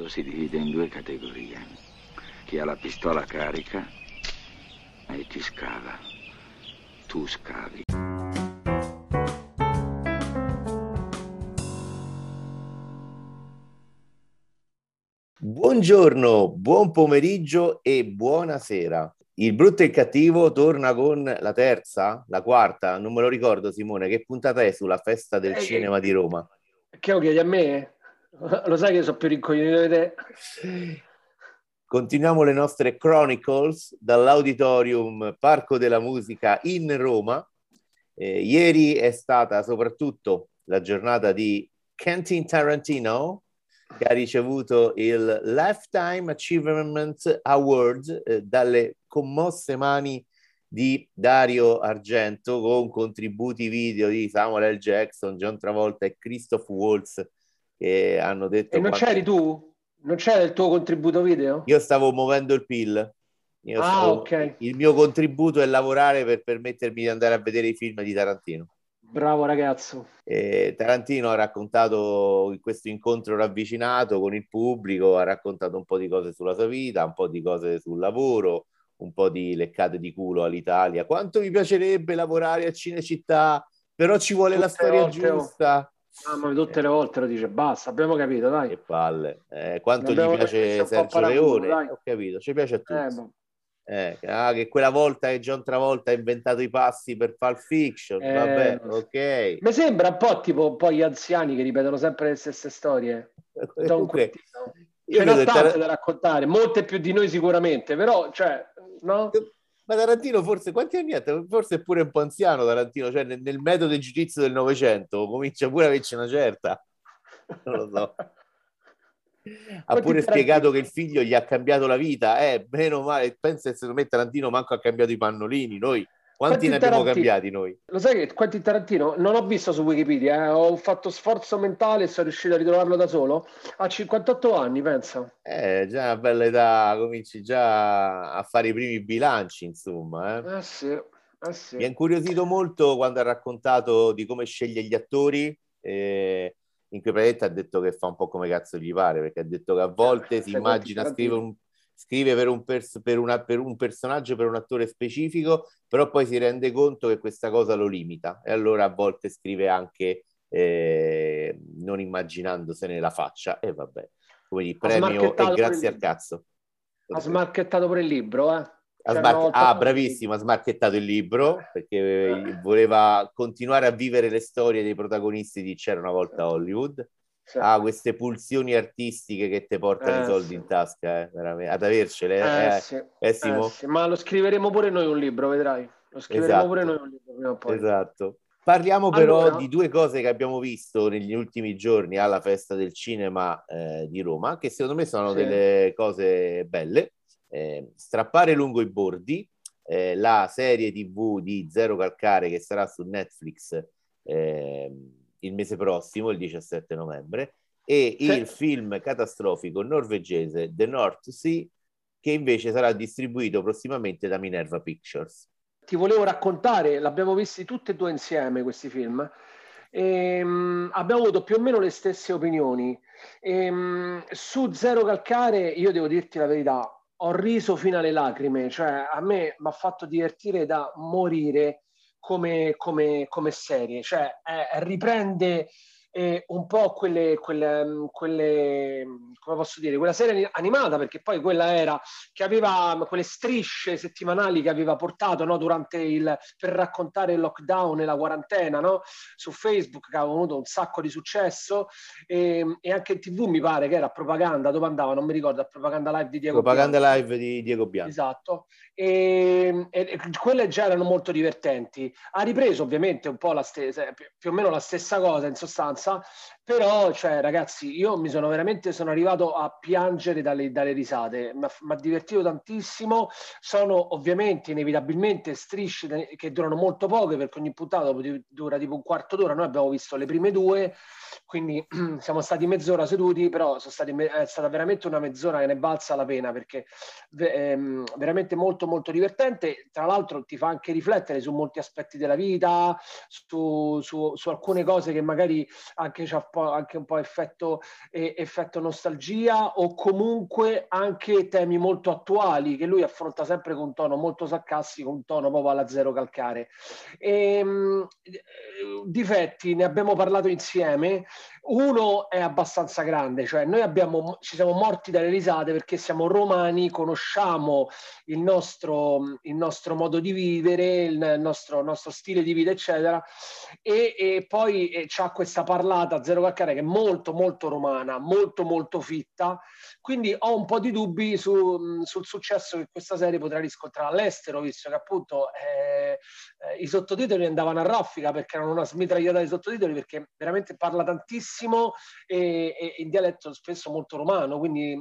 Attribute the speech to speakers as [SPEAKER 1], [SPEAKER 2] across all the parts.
[SPEAKER 1] mondo si divide in due categorie. Chi ha la pistola carica e chi scava. Tu scavi.
[SPEAKER 2] Buongiorno, buon pomeriggio e buonasera. Il brutto e il cattivo torna con la terza, la quarta, non me lo ricordo Simone, che puntata è sulla festa del eh, cinema di Roma?
[SPEAKER 3] Che lo chiedi a me? Lo sai che sono più rincoglionito di te?
[SPEAKER 2] Continuiamo le nostre Chronicles dall'Auditorium Parco della Musica in Roma. Eh, ieri è stata soprattutto la giornata di Quentin Tarantino, che ha ricevuto il Lifetime Achievement Award eh, dalle commosse mani di Dario Argento con contributi video di Samuel L. Jackson, John Travolta e Christoph Waltz che hanno detto...
[SPEAKER 3] E non quanto... c'eri tu? Non c'era il tuo contributo video?
[SPEAKER 2] Io stavo muovendo il PIL. Io
[SPEAKER 3] ah,
[SPEAKER 2] stavo...
[SPEAKER 3] ok.
[SPEAKER 2] Il mio contributo è lavorare per permettermi di andare a vedere i film di Tarantino.
[SPEAKER 3] Bravo ragazzo.
[SPEAKER 2] E Tarantino ha raccontato questo incontro ravvicinato con il pubblico, ha raccontato un po' di cose sulla sua vita, un po' di cose sul lavoro, un po' di leccate di culo all'Italia. Quanto mi piacerebbe lavorare a Cinecittà, però ci vuole tutte la storia volte, oh. giusta.
[SPEAKER 3] Ah, ma tutte le volte lo dice, basta, abbiamo capito, dai.
[SPEAKER 2] Che palle. Eh, quanto gli piace Sergio Leone, ho capito, ci piace a tutti. Eh, eh, ah, che quella volta che John Travolta ha inventato i passi per Pulp Fiction, eh, vabbè, ok.
[SPEAKER 3] Mi sembra un po' tipo un po' gli anziani che ripetono sempre le stesse storie. Comunque, Ce n'ho tante da raccontare, molte più di noi sicuramente, però, cioè, no?
[SPEAKER 2] Ma Tarantino forse, quanti anni ha? Forse è pure un po' anziano Tarantino, cioè nel, nel metodo di giudizio del Novecento comincia pure a averci una certa. Non lo so. ha pure spiegato che il figlio gli ha cambiato la vita, eh, meno male, pensa che secondo me Tarantino manco ha cambiato i pannolini, noi quanti Quentin ne abbiamo Tarantino, cambiati noi?
[SPEAKER 3] Lo sai che Quentin Tarantino non ho visto su Wikipedia, eh, ho fatto sforzo mentale e sono riuscito a ritrovarlo da solo. Ha 58 anni, pensa.
[SPEAKER 2] Eh, già una bella età, cominci già a fare i primi bilanci, insomma.
[SPEAKER 3] Eh, eh sì. Eh sì.
[SPEAKER 2] Mi ha incuriosito molto quando ha raccontato di come sceglie gli attori. Eh, in cui praticamente ha detto che fa un po' come cazzo gli pare, perché ha detto che a volte eh, si immagina, scrive, un, scrive per, un pers- per, una, per, un personaggio, per un attore specifico, però poi si rende conto che questa cosa lo limita e allora a volte scrive anche eh, non immaginandosene la faccia e vabbè, come il premio e grazie al cazzo.
[SPEAKER 3] Ha smarchettato pure il libro, eh?
[SPEAKER 2] Smart- ah, bravissimo, ha smarchettato il libro perché eh. voleva continuare a vivere le storie dei protagonisti di C'era una volta Hollywood. Sì. Ah, queste pulsioni artistiche che ti portano eh, i soldi sì. in tasca, eh, veramente. ad avercele. Eh,
[SPEAKER 3] eh, sì. eh, sì. Ma lo scriveremo pure noi un libro, vedrai. Lo scriveremo esatto. pure noi un libro prima o poi.
[SPEAKER 2] Esatto. Parliamo però allora... di due cose che abbiamo visto negli ultimi giorni alla festa del cinema eh, di Roma, che secondo me sono delle cose belle eh, strappare lungo i bordi, eh, la serie tv di Zero Calcare che sarà su Netflix eh, il mese prossimo, il 17 novembre, e sì. il film catastrofico norvegese The North Sea che invece sarà distribuito prossimamente da Minerva Pictures.
[SPEAKER 3] Ti volevo raccontare, l'abbiamo visti tutti e due insieme questi film. E, um, abbiamo avuto più o meno le stesse opinioni. E, um, su Zero Calcare, io devo dirti la verità, ho riso fino alle lacrime, cioè a me mi ha fatto divertire da morire come, come, come serie, cioè eh, riprende eh, un po' quelle, quelle, mm, quelle, come posso dire, quella serie animata, perché poi quella era che aveva quelle strisce settimanali che aveva portato no, durante il, per raccontare il lockdown e la quarantena no? su Facebook, che aveva avuto un sacco di successo, e, e, anche in tv mi pare che era propaganda, dove andava, non mi ricordo, propaganda live di Diego
[SPEAKER 2] propaganda Bianchi. live di Diego Bianchi.
[SPEAKER 3] Esatto, e, e, e, quelle già erano molto divertenti. Ha ripreso ovviamente un po' la stessa, più o meno la stessa cosa in sostanza abbastanza, però, cioè, ragazzi, io mi sono veramente sono arrivato a piangere dalle, dalle risate, mi ha divertito tantissimo. Sono ovviamente inevitabilmente strisce che durano molto poche perché ogni puntata dura tipo un quarto d'ora. Noi abbiamo visto le prime due, quindi siamo stati mezz'ora seduti, però stati, è stata veramente una mezz'ora che ne balza la pena perché è ehm, veramente molto molto divertente. Tra l'altro ti fa anche riflettere su molti aspetti della vita, su, su, su alcune cose che magari anche, anche un po' effetto, eh, effetto nostalgia o comunque anche temi molto attuali che lui affronta sempre con tono molto sarcastico, un tono proprio alla zero calcare. E, ehm, difetti ne abbiamo parlato insieme. Uno è abbastanza grande, cioè noi abbiamo, ci siamo morti dalle risate perché siamo romani, conosciamo il nostro, il nostro modo di vivere, il nostro, nostro stile di vita, eccetera. E, e poi e c'ha questa parlata zero calcare che è molto, molto romana, molto, molto fitta. Quindi ho un po' di dubbi su, sul successo che questa serie potrà riscontrare all'estero, visto che appunto eh, eh, i sottotitoli andavano a raffica perché erano una smitragliata di sottotitoli, perché veramente parla tantissimo e, e in dialetto spesso molto romano, quindi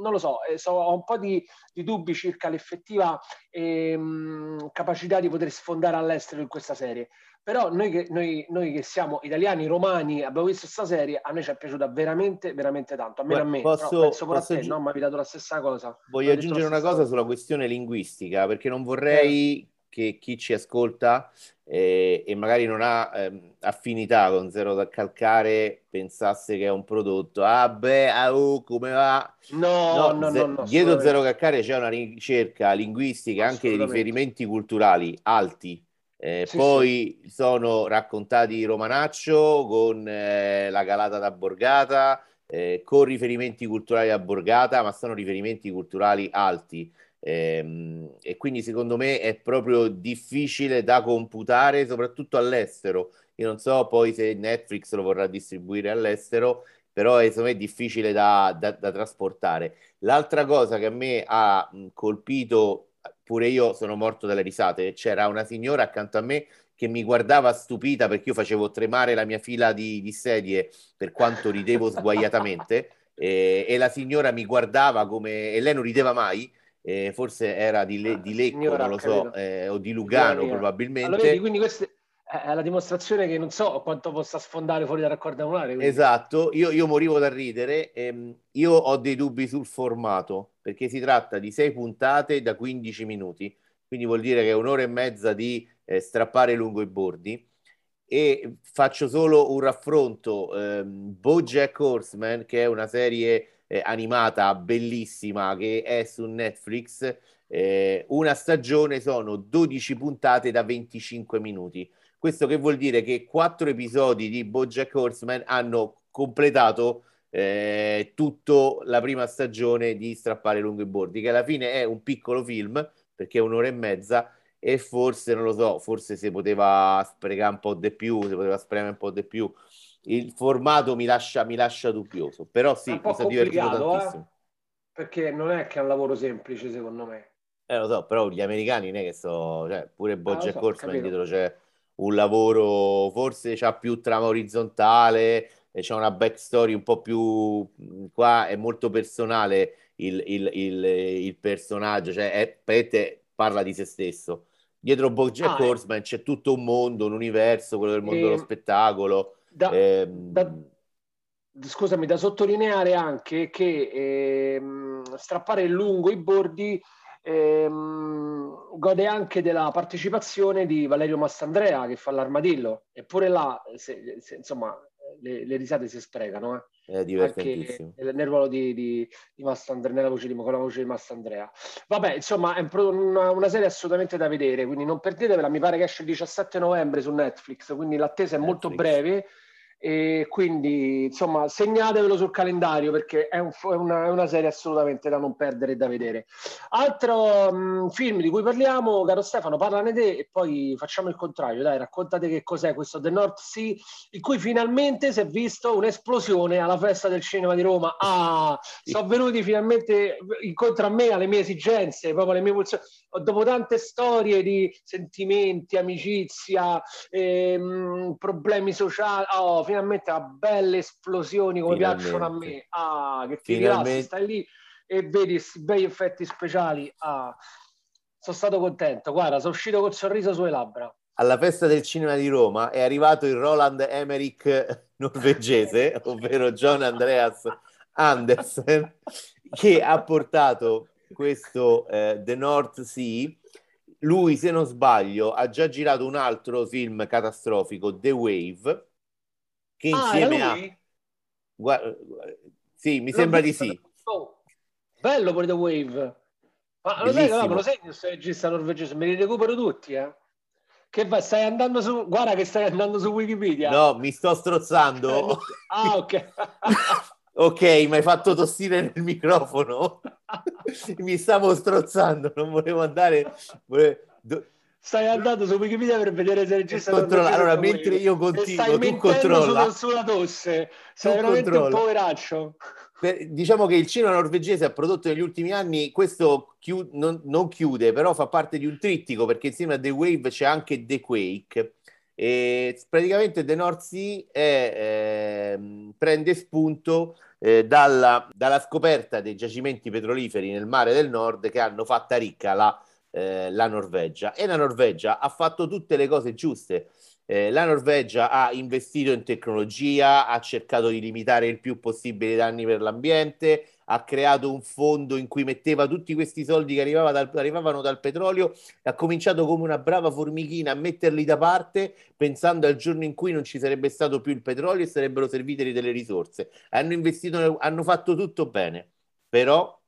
[SPEAKER 3] non lo so, eh, so, ho un po' di, di, dubbi circa l'effettiva ehm, capacità di poter sfondare all'estero in questa serie. Però noi che, noi, noi che, siamo italiani, romani, abbiamo visto questa serie, a noi ci è piaciuta veramente, veramente tanto. A me, a me,
[SPEAKER 2] posso,
[SPEAKER 3] penso
[SPEAKER 2] posso
[SPEAKER 3] a te, no? Mi hai dato la stessa cosa.
[SPEAKER 2] Voglio aggiungere una cosa, cosa sulla questione linguistica, perché non vorrei eh. Che chi ci ascolta eh, e magari non ha eh, affinità con Zero da Calcare pensasse che è un prodotto. Ah beh, ah, oh, come va?
[SPEAKER 3] No, no, no,
[SPEAKER 2] ze-
[SPEAKER 3] no, no
[SPEAKER 2] Dietro Zero Calcare c'è una ricerca linguistica, anche di riferimenti culturali alti eh, sì, poi sì. sono raccontati Romanaccio con eh, la calata da Borgata, eh, con riferimenti culturali a Borgata, ma sono riferimenti culturali alti. Ehm, e quindi secondo me è proprio difficile da computare, soprattutto all'estero. Io non so poi se Netflix lo vorrà distribuire all'estero, però è, secondo me è difficile da, da, da trasportare. L'altra cosa che a me ha colpito pure io sono morto dalle risate. C'era una signora accanto a me che mi guardava stupita perché io facevo tremare la mia fila di, di sedie per quanto ridevo sguaiatamente. E, e, la signora mi guardava come e lei non rideva mai. Eh, forse era di, Le, di Lecco, signora, non lo so, eh, o di Lugano probabilmente. Allora,
[SPEAKER 3] vedi, quindi queste, è la dimostrazione che non so quanto possa sfondare fuori dal raccordo anulare.
[SPEAKER 2] Quindi. Esatto, io, io, morivo da ridere. Ehm, io ho dei dubbi sul formato perché si tratta di sei puntate da 15 minuti, quindi vuol dire che è un'ora e mezza di eh, strappare lungo i bordi. E faccio solo un raffronto: ehm, Bojack Horseman, che è una serie eh, animata bellissima che è su Netflix. Eh, una stagione sono 12 puntate da 25 minuti questo che vuol dire che quattro episodi di Bojack Horseman hanno completato eh, tutta la prima stagione di Strappare lungo i bordi, che alla fine è un piccolo film, perché è un'ora e mezza, e forse, non lo so, forse si poteva sprecare un po' di più, si poteva spremere un po' di più. Il formato mi lascia, mi lascia dubbioso, però sì, mi sta divertito eh? tantissimo. Eh?
[SPEAKER 3] Perché non è che è un lavoro semplice, secondo me.
[SPEAKER 2] Eh, lo so, però gli americani non è che so, cioè, pure Bojack ah, so, Horseman dietro c'è un lavoro forse c'ha più trama orizzontale, c'è una backstory un po' più qua è molto personale il, il, il, il personaggio, cioè è, Pete parla di se stesso. Dietro Bojack ah, Horseman c'è tutto un mondo, un universo, quello del mondo eh, dello spettacolo.
[SPEAKER 3] Da, eh, da, scusami, da sottolineare anche che eh, strappare lungo i bordi ehm, gode anche della partecipazione di Valerio Mastandrea che fa l'armadillo, eppure là, se, se, insomma, le, le, risate si sprecano. Eh.
[SPEAKER 2] È divertentissimo.
[SPEAKER 3] Nel, nel ruolo di, di, di Mastandrea, nella voce di, con la voce di Mastandrea. Vabbè, insomma, è una, una, serie assolutamente da vedere, quindi non perdetevela, mi pare che esce il 17 novembre su Netflix, quindi l'attesa è Netflix. molto breve e quindi insomma segnatevelo sul calendario perché è, un, è, una, è una, serie assolutamente da non perdere e da vedere. Altro um, film di cui parliamo, caro Stefano, parlane te e poi facciamo il contrario, dai, raccontate che cos'è questo The North Sea, in cui finalmente si è visto un'esplosione alla festa del cinema di Roma. Ah, sono venuti finalmente incontro a me, alle mie esigenze, proprio alle mie pulsioni dopo tante storie di sentimenti, amicizia, ehm, problemi sociali, oh, finalmente ha belle esplosioni come finalmente. piacciono a me. Ah, che ti rilassi, stai lì e vedi questi bei effetti speciali. Ah, sono stato contento. Guarda, sono uscito col sorriso sulle labbra.
[SPEAKER 2] Alla festa del cinema di Roma è arrivato il Roland Emmerich norvegese, ovvero John Andreas Andersen, che ha portato questo eh, The North Sea, lui, se non sbaglio, ha già girato un altro film catastrofico, The Wave, che ah, insieme a... Guarda, sì, mi L'ho sembra di sì.
[SPEAKER 3] Oh, bello pure The Wave. Ma lo sai, no, lo sai questo regista norvegese? Me li recupero tutti, eh? Che vai, stai andando su... Guarda che stai andando su Wikipedia.
[SPEAKER 2] No, mi sto strozzando.
[SPEAKER 3] ah, ok.
[SPEAKER 2] ok, mi hai fatto tossire nel microfono. mi stavo strozzando, non volevo andare... Volevo...
[SPEAKER 3] Stai andando su Wikipedia per vedere se il regista
[SPEAKER 2] controlla. Allora, mentre io continuo, tu controlla.
[SPEAKER 3] sulla tosse. Sei tu veramente controlla. un poveraccio
[SPEAKER 2] diciamo che il cinema norvegese ha prodotto negli ultimi anni, questo chiu- non, non, chiude, però fa parte di un trittico perché insieme a The Wave c'è anche The Quake. E praticamente The North Sea è, eh, prende spunto eh, dalla, dalla, scoperta dei giacimenti petroliferi nel mare del nord che hanno fatta ricca la, eh, la Norvegia. E la Norvegia ha fatto tutte le cose giuste. Eh, la Norvegia ha investito in tecnologia, ha cercato di limitare il più possibile i danni per l'ambiente, ha creato un fondo in cui metteva tutti questi soldi che arrivava dal, arrivavano dal petrolio e ha cominciato come una brava formichina a metterli da parte pensando al giorno in cui non ci sarebbe stato più il petrolio e sarebbero servite delle risorse. Hanno investito, hanno fatto tutto bene, però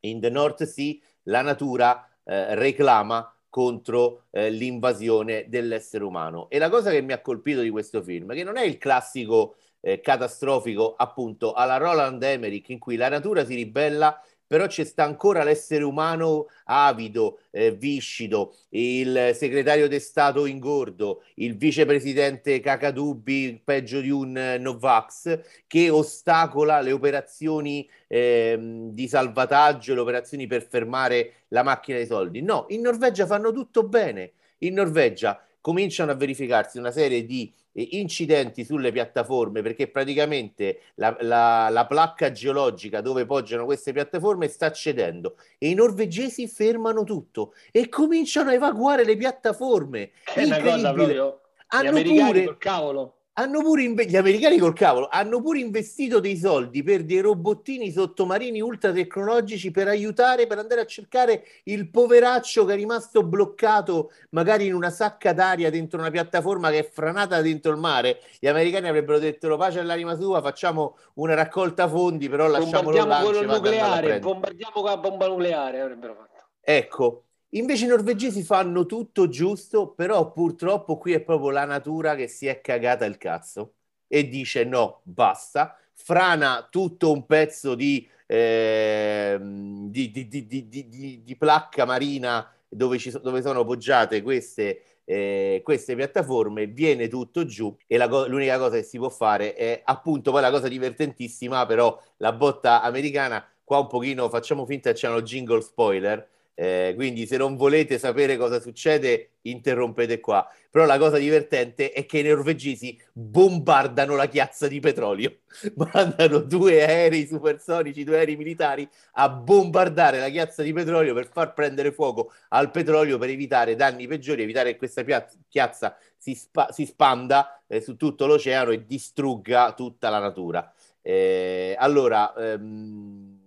[SPEAKER 2] in the North Sea la natura eh, reclama contro eh, l'invasione dell'essere umano. E la cosa che mi ha colpito di questo film, che non è il classico eh, catastrofico appunto alla Roland Emmerich in cui la natura si ribella però c'è sta ancora l'essere umano avido, eh, viscido, il segretario di Stato ingordo, il vicepresidente Cacadubi, peggio di un eh, Novax, che ostacola le operazioni eh, di salvataggio, le operazioni per fermare la macchina dei soldi. No, in Norvegia fanno tutto bene. In Norvegia cominciano a verificarsi una serie di incidenti sulle piattaforme perché praticamente la, la, la, placca geologica dove poggiano queste piattaforme sta cedendo e i norvegesi fermano tutto e cominciano a evacuare le piattaforme.
[SPEAKER 3] È una cosa proprio... Hanno pure... Cavolo
[SPEAKER 2] hanno pure inve- gli americani col cavolo hanno pure investito dei soldi per dei robottini sottomarini ultra tecnologici per aiutare per andare a cercare il poveraccio che è rimasto bloccato magari in una sacca d'aria dentro una piattaforma che è franata dentro il mare. Gli americani avrebbero detto lo pace all'anima sua facciamo una raccolta fondi però lasciamolo
[SPEAKER 3] bombardiamo quello nucleare bombardiamo con la bomba nucleare avrebbero fatto.
[SPEAKER 2] Ecco Invece i norvegesi fanno tutto giusto, però purtroppo qui è proprio la natura che si è cagata il cazzo e dice no, basta, frana tutto un pezzo di, eh, di, di, di placca marina dove, ci, dove sono poggiate queste, eh, queste piattaforme, viene tutto giù e la l'unica cosa che si può fare è appunto poi la cosa divertentissima, però la botta americana, qua un pochino facciamo finta che c'è jingle spoiler, eh, quindi se non volete sapere cosa succede, interrompete qua. Però la cosa divertente è che i norvegesi bombardano la chiazza di petrolio, mandano due aerei supersonici, due aerei militari a bombardare la chiazza di petrolio per far prendere fuoco al petrolio per evitare danni peggiori, evitare che questa chiazza si, spa- si spanda eh, su tutto l'oceano e distrugga tutta la natura. Eh, allora, ehm,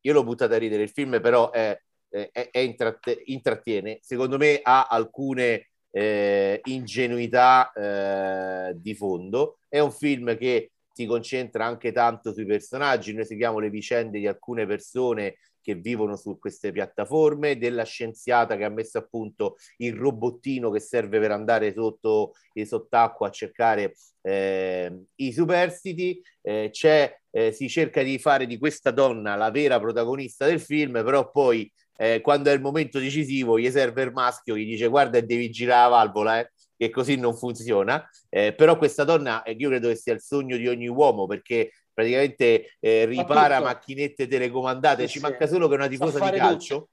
[SPEAKER 2] io l'ho buttata a ridere, il film però è eh, è, è intratt- intrattiene, secondo me ha alcune eh, ingenuità eh, di fondo. È un film che si concentra anche tanto sui personaggi, noi seguiamo le vicende di alcune persone che vivono su queste piattaforme, della scienziata che ha messo a punto il robottino che serve per andare sotto e sott'acqua a cercare eh, i superstiti. Eh, c'è, eh, si cerca di fare di questa donna la vera protagonista del film, però poi eh, quando è il momento decisivo gli serve il maschio, gli dice guarda devi girare la valvola, eh, che così non funziona. Eh, però questa donna, eh, io credo che sia il sogno di ogni uomo perché praticamente eh, ripara macchinette telecomandate, sì, ci manca solo che una tifosa di calcio. Tutto.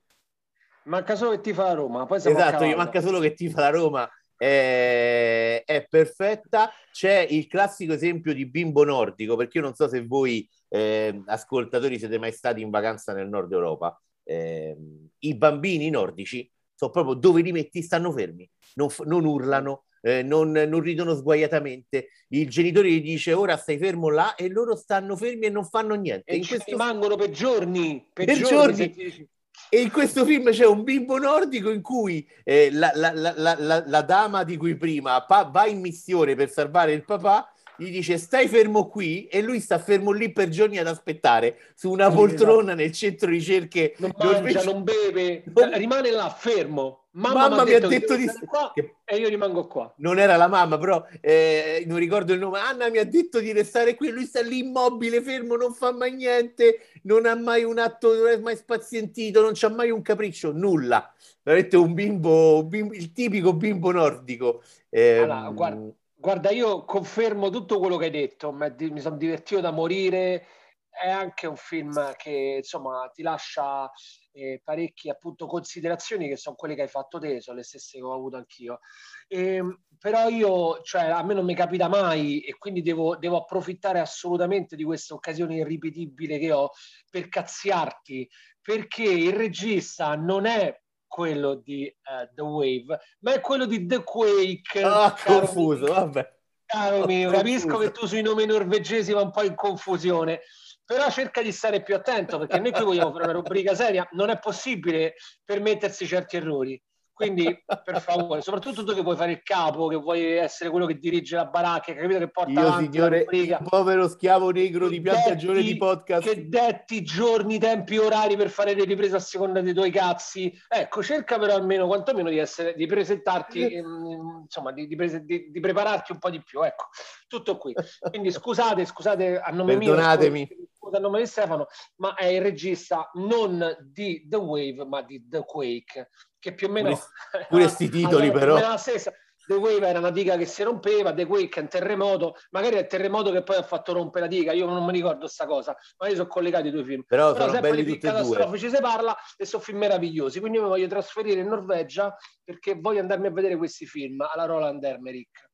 [SPEAKER 3] Manca solo che ti fa la Roma. Poi
[SPEAKER 2] esatto, gli manca solo che ti fa la Roma. È, è, perfetta. C'è il classico esempio di bimbo nordico, perché io non so se voi eh, ascoltatori siete mai stati in vacanza nel nord Europa eh, i bambini nordici sono proprio dove li metti stanno fermi, non, non urlano, eh, non, non, ridono sguaiatamente. Il genitore gli dice ora stai fermo là e loro stanno fermi e non fanno niente.
[SPEAKER 3] E in questo... rimangono per giorni.
[SPEAKER 2] Per, per giorni. giorni. E in questo film c'è un bimbo nordico in cui eh, la, la, la, la, dama di cui prima pa- va in missione per salvare il papà gli dice stai fermo qui e lui sta fermo lì per giorni ad aspettare su una poltrona nel centro ricerche.
[SPEAKER 3] Non mangia, non beve, non... rimane là fermo. Mamma, mamma mi ha detto, detto di qua che... e io rimango qua.
[SPEAKER 2] Non era la mamma, però eh, non ricordo il nome. Anna mi ha detto di restare qui. Lui sta lì immobile, fermo, non fa mai niente, non ha mai un atto, non è mai spazientito, non c'ha mai un capriccio, nulla. Veramente un bimbo, un bimbo il tipico bimbo nordico.
[SPEAKER 3] Eh, allora, guarda, guarda, io confermo tutto quello che hai detto. Mi sono divertito da morire. È anche un film che insomma ti lascia eh, parecchie appunto considerazioni che sono quelle che hai fatto te, sono le stesse che ho avuto anch'io. E, ehm, però io, cioè, a me non mi capita mai e quindi devo, devo approfittare assolutamente di questa occasione irripetibile che ho per cazziarti, perché il regista non è quello di uh, The Wave, ma è quello di The Quake.
[SPEAKER 2] Ah, confuso, vabbè.
[SPEAKER 3] Caro mio, capisco che tu sui nomi norvegesi va un po' in confusione però cerca di stare più attento perché noi qui vogliamo fare una rubrica seria, non è possibile permettersi certi errori. Quindi, per favore, soprattutto tu che vuoi fare il capo, che vuoi essere quello che dirige la baracca, capito che porta
[SPEAKER 2] Io, signore, il povero schiavo negro di piantagione di podcast.
[SPEAKER 3] Che detti giorni, tempi, orari per fare le riprese a seconda dei tuoi cazzi. Ecco, cerca però almeno, quantomeno, di, essere, di presentarti, ehm, insomma, di, di, di, di, prepararti un po' di più. Ecco, tutto qui. Quindi scusate, scusate a nome
[SPEAKER 2] Perdonatemi.
[SPEAKER 3] mio. Scusa a nome di Stefano, ma è il regista non di The Wave, ma di The Quake che più o meno...
[SPEAKER 2] Pure, pure sti titoli però... La
[SPEAKER 3] stessa. The Wave era una diga che si rompeva, The Quake è un terremoto, magari è il terremoto che poi ha fatto rompere la diga, io non mi ricordo sta cosa, ma io sono collegati i due film.
[SPEAKER 2] Però, però sono belli tutti e due.
[SPEAKER 3] ci si parla e sono film meravigliosi, quindi io mi voglio trasferire in Norvegia perché voglio andarmi a vedere questi film alla Roland Emmerich.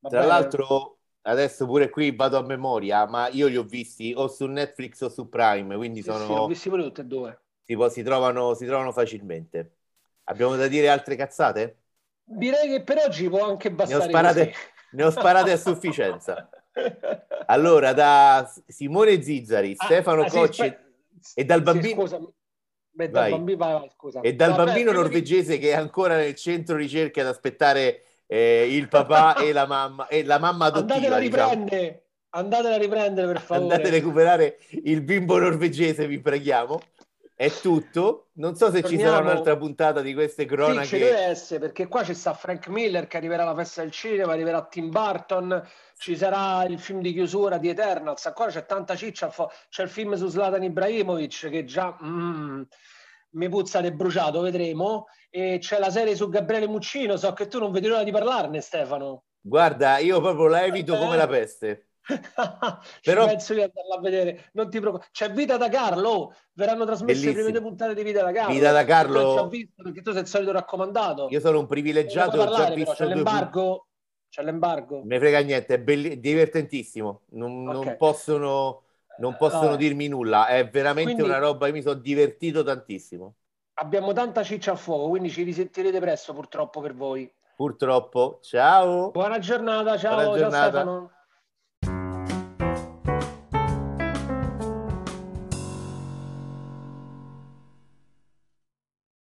[SPEAKER 2] Va Tra bene? l'altro adesso pure qui vado a memoria, ma io li ho visti o su Netflix o su Prime, quindi sì, sono... Sì,
[SPEAKER 3] ho visti pure tutti e due.
[SPEAKER 2] Si, si, trovano, si trovano facilmente. Abbiamo da dire altre cazzate?
[SPEAKER 3] Direi che per oggi può anche bastare.
[SPEAKER 2] Ne ho sparate, ne ho sparate a sufficienza. Allora, da Simone Zizzari, ah, Stefano ah, Cocci sì, e dal bambino... Sì, Beh, dal bambino, vai. E dal Vabbè, bambino norvegese che è ancora nel centro ricerche ad aspettare eh, il papà e la mamma e la mamma adottiva.
[SPEAKER 3] Andatela a riprendere, diciamo. andatela a riprendere per favore.
[SPEAKER 2] Andate a recuperare il bimbo norvegese, vi preghiamo è tutto. Non so se Torniamo... ci sarà un'altra puntata di queste cronache. Sì,
[SPEAKER 3] ci deve essere, perché qua ci sta Frank Miller che arriverà alla festa del cinema, arriverà Tim Burton, ci sarà il film di chiusura di Eternals, ancora c'è tanta ciccia, c'è il film su Zlatan Ibrahimovic che già mm, mi puzza di bruciato, vedremo, e c'è la serie su Gabriele Muccino, so che tu non vedi l'ora di parlarne Stefano.
[SPEAKER 2] Guarda, io proprio la evito eh. come la peste.
[SPEAKER 3] Però... penso di andarla a vedere, non ti preoccupare. C'è Vita da Carlo, verranno trasmesse Bellissimo. le prime due puntate di Vita da Carlo.
[SPEAKER 2] Vita da Carlo.
[SPEAKER 3] Non visto perché tu sei il solito raccomandato.
[SPEAKER 2] Io sono un privilegiato, parlare,
[SPEAKER 3] però, c'è l'embargo. C'è l'embargo.
[SPEAKER 2] Mi frega niente, è belli- divertentissimo. Non, okay. non possono, non possono dirmi nulla. È veramente quindi, una roba. Io mi sono divertito tantissimo.
[SPEAKER 3] Abbiamo tanta ciccia a fuoco, quindi ci risentirete presto, purtroppo per voi.
[SPEAKER 2] Purtroppo. Ciao.
[SPEAKER 3] Buona giornata, ciao, Buona giornata. ciao Stefano.